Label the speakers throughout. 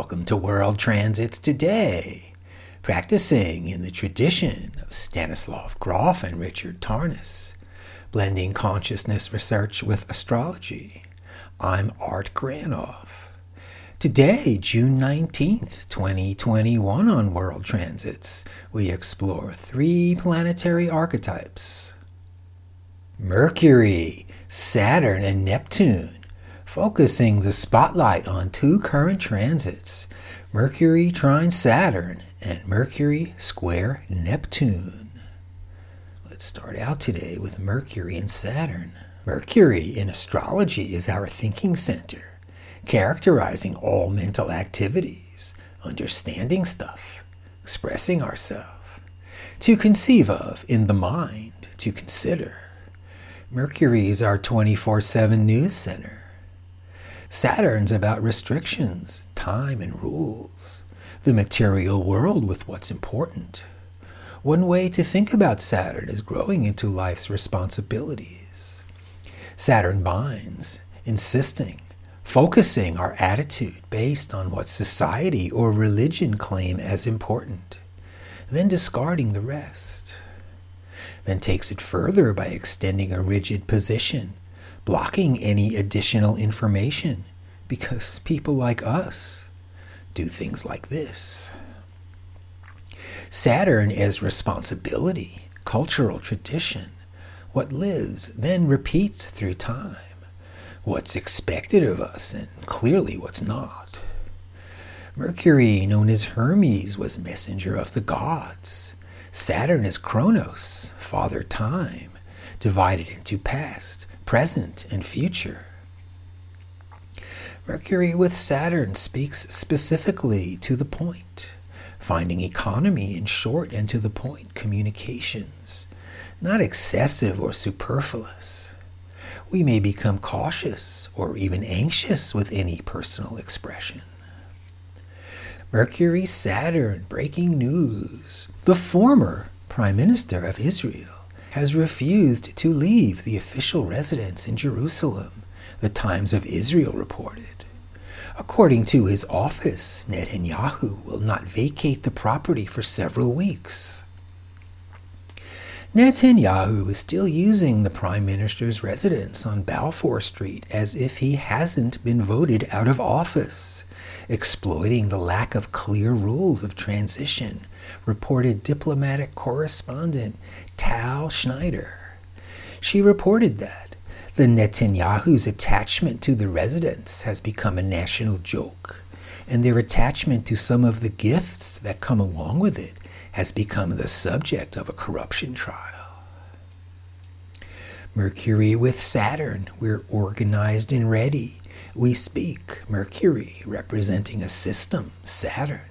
Speaker 1: Welcome to World Transits Today, practicing in the tradition of Stanislav Grof and Richard Tarnas, blending consciousness research with astrology. I'm Art Granoff. Today, June 19th, 2021, on World Transits, we explore three planetary archetypes Mercury, Saturn, and Neptune focusing the spotlight on two current transits Mercury trine Saturn and Mercury square Neptune. Let's start out today with Mercury and Saturn. Mercury in astrology is our thinking center, characterizing all mental activities, understanding stuff, expressing ourselves, to conceive of in the mind, to consider. Mercury is our 24 7 news center Saturn's about restrictions, time, and rules. The material world with what's important. One way to think about Saturn is growing into life's responsibilities. Saturn binds, insisting, focusing our attitude based on what society or religion claim as important, then discarding the rest. Then takes it further by extending a rigid position blocking any additional information because people like us do things like this. Saturn is responsibility, cultural tradition. What lives then repeats through time. What's expected of us and clearly what's not. Mercury, known as Hermes, was messenger of the gods. Saturn is Kronos, father time, divided into past, present, and future. Mercury with Saturn speaks specifically to the point, finding economy in short and to the point communications, not excessive or superfluous. We may become cautious or even anxious with any personal expression. Mercury Saturn breaking news. The former Prime Minister of Israel has refused to leave the official residence in Jerusalem, the Times of Israel reported. According to his office, Netanyahu will not vacate the property for several weeks. Netanyahu is still using the Prime Minister's residence on Balfour Street as if he hasn't been voted out of office, exploiting the lack of clear rules of transition reported diplomatic correspondent Tal Schneider. She reported that the Netanyahu's attachment to the residence has become a national joke, and their attachment to some of the gifts that come along with it has become the subject of a corruption trial. Mercury with Saturn, we're organized and ready. We speak, Mercury representing a system, Saturn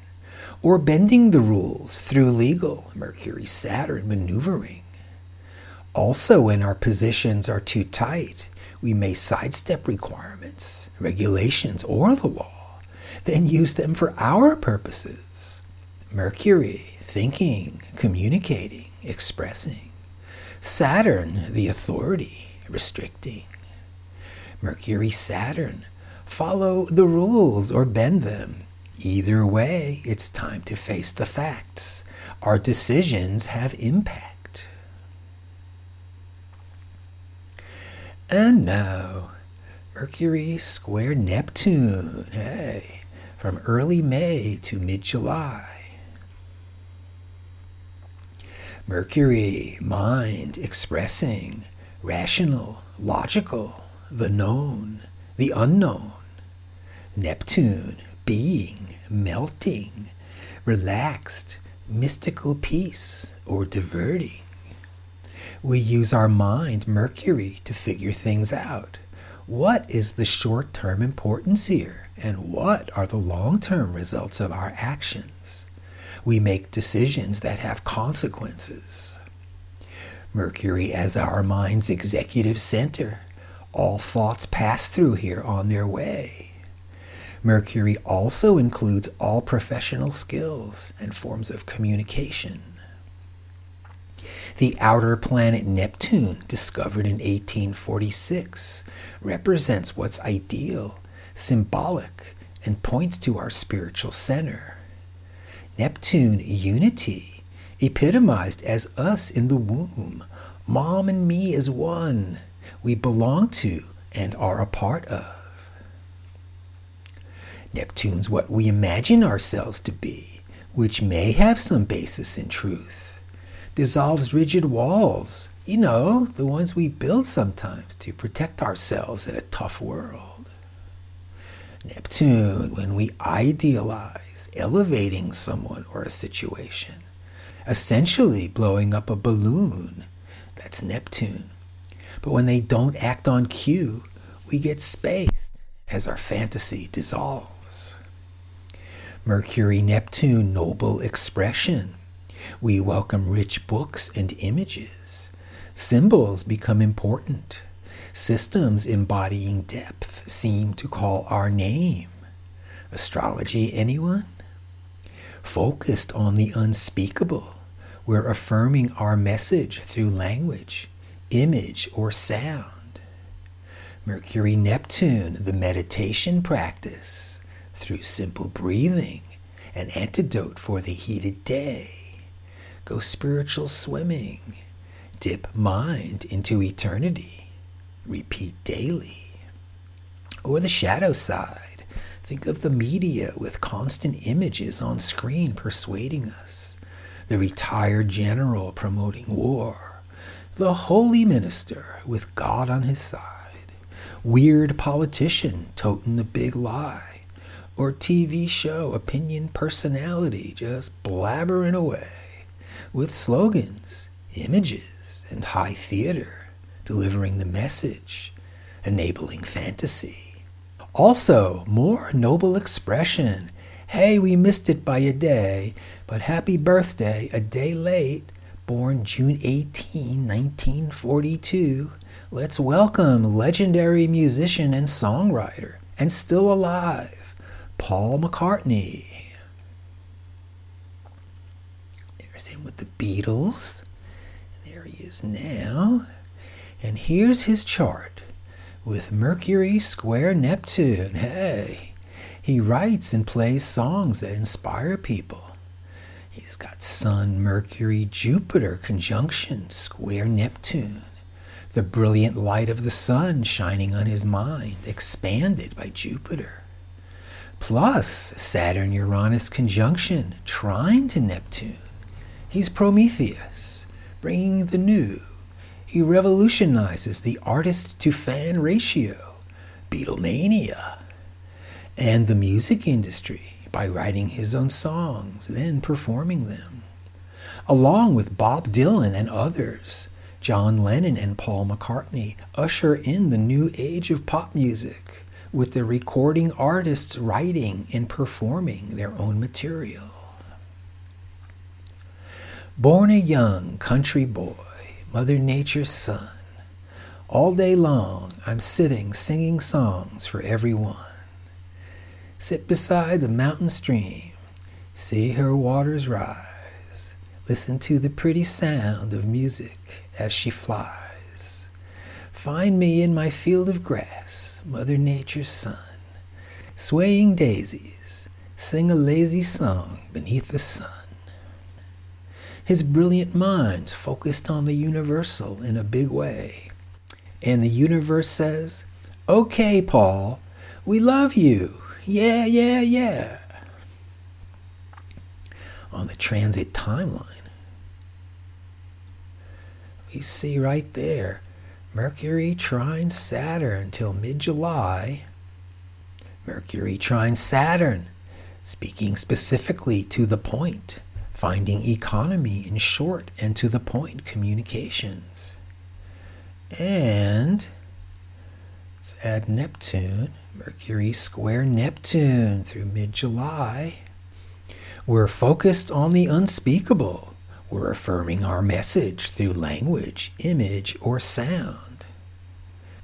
Speaker 1: or bending the rules through legal Mercury Saturn maneuvering. Also, when our positions are too tight, we may sidestep requirements, regulations, or the law, then use them for our purposes. Mercury, thinking, communicating, expressing. Saturn, the authority, restricting. Mercury, Saturn, follow the rules or bend them, Either way, it's time to face the facts. Our decisions have impact. And now, Mercury square Neptune. Hey, from early May to mid July. Mercury, mind, expressing, rational, logical, the known, the unknown. Neptune, being, melting, relaxed, mystical peace, or diverting. We use our mind, Mercury, to figure things out. What is the short term importance here? And what are the long term results of our actions? We make decisions that have consequences. Mercury as our mind's executive center. All thoughts pass through here on their way. Mercury also includes all professional skills and forms of communication. The outer planet Neptune, discovered in 1846, represents what's ideal, symbolic, and points to our spiritual center. Neptune unity, epitomized as us in the womb, mom and me as one, we belong to and are a part of. Neptune's what we imagine ourselves to be, which may have some basis in truth. Dissolves rigid walls, you know, the ones we build sometimes to protect ourselves in a tough world. Neptune, when we idealize elevating someone or a situation, essentially blowing up a balloon, that's Neptune. But when they don't act on cue, we get spaced as our fantasy dissolves. Mercury Neptune noble expression. We welcome rich books and images. Symbols become important. Systems embodying depth seem to call our name. Astrology, anyone? Focused on the unspeakable, we're affirming our message through language, image, or sound. Mercury Neptune, the meditation practice, through simple breathing, an antidote for the heated day. Go spiritual swimming, dip mind into eternity, repeat daily. Or the shadow side, think of the media with constant images on screen persuading us, the retired general promoting war, the holy minister with God on his side, weird politician toting the big lie, or TV show opinion personality just blabbering away with slogans, images, and high theater delivering the message, enabling fantasy. Also, more noble expression. Hey, we missed it by a day, but happy birthday, a day late, born June 18, 1942. Let's welcome legendary musician and songwriter, and still alive, Paul McCartney. There's him with the Beatles. There he is now. And here's his chart with Mercury square Neptune. Hey, he writes and plays songs that inspire people. He's got Sun, Mercury, Jupiter conjunction, square Neptune. The brilliant light of the sun shining on his mind, expanded by Jupiter. Plus Saturn Uranus conjunction, trine to Neptune. He's Prometheus, bringing the new. He revolutionizes the artist to fan ratio, Beatlemania, and the music industry by writing his own songs, then performing them. Along with Bob Dylan and others, John Lennon and Paul McCartney usher in the new age of pop music, with the recording artists writing and performing their own material. Born a young country boy, Mother Nature's son, all day long I'm sitting singing songs for everyone. Sit beside a mountain stream, see her waters rise, listen to the pretty sound of music as she flies. Find me in my field of grass, Mother Nature's son, swaying daisies, sing a lazy song beneath the sun. His brilliant mind's focused on the universal in a big way. And the universe says, Okay, Paul, we love you. Yeah, yeah, yeah. On the transit timeline, we see right there Mercury trine Saturn till mid July. Mercury trine Saturn, speaking specifically to the point, finding economy in short and to the point communications. And let's add Neptune. Mercury square Neptune through mid July. We're focused on the unspeakable. We're affirming our message through language, image, or sound.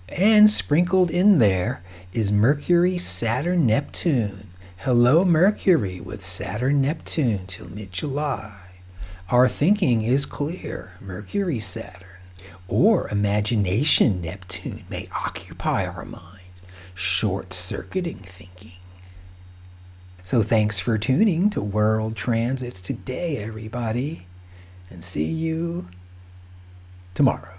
Speaker 1: And sprinkled in there is Mercury, Saturn, Neptune. Hello, Mercury with Saturn, Neptune till mid July. Our thinking is clear, Mercury, Saturn. Or imagination, Neptune, may occupy our mind short circuiting thinking. So thanks for tuning to World Transits today, everybody, and see you tomorrow.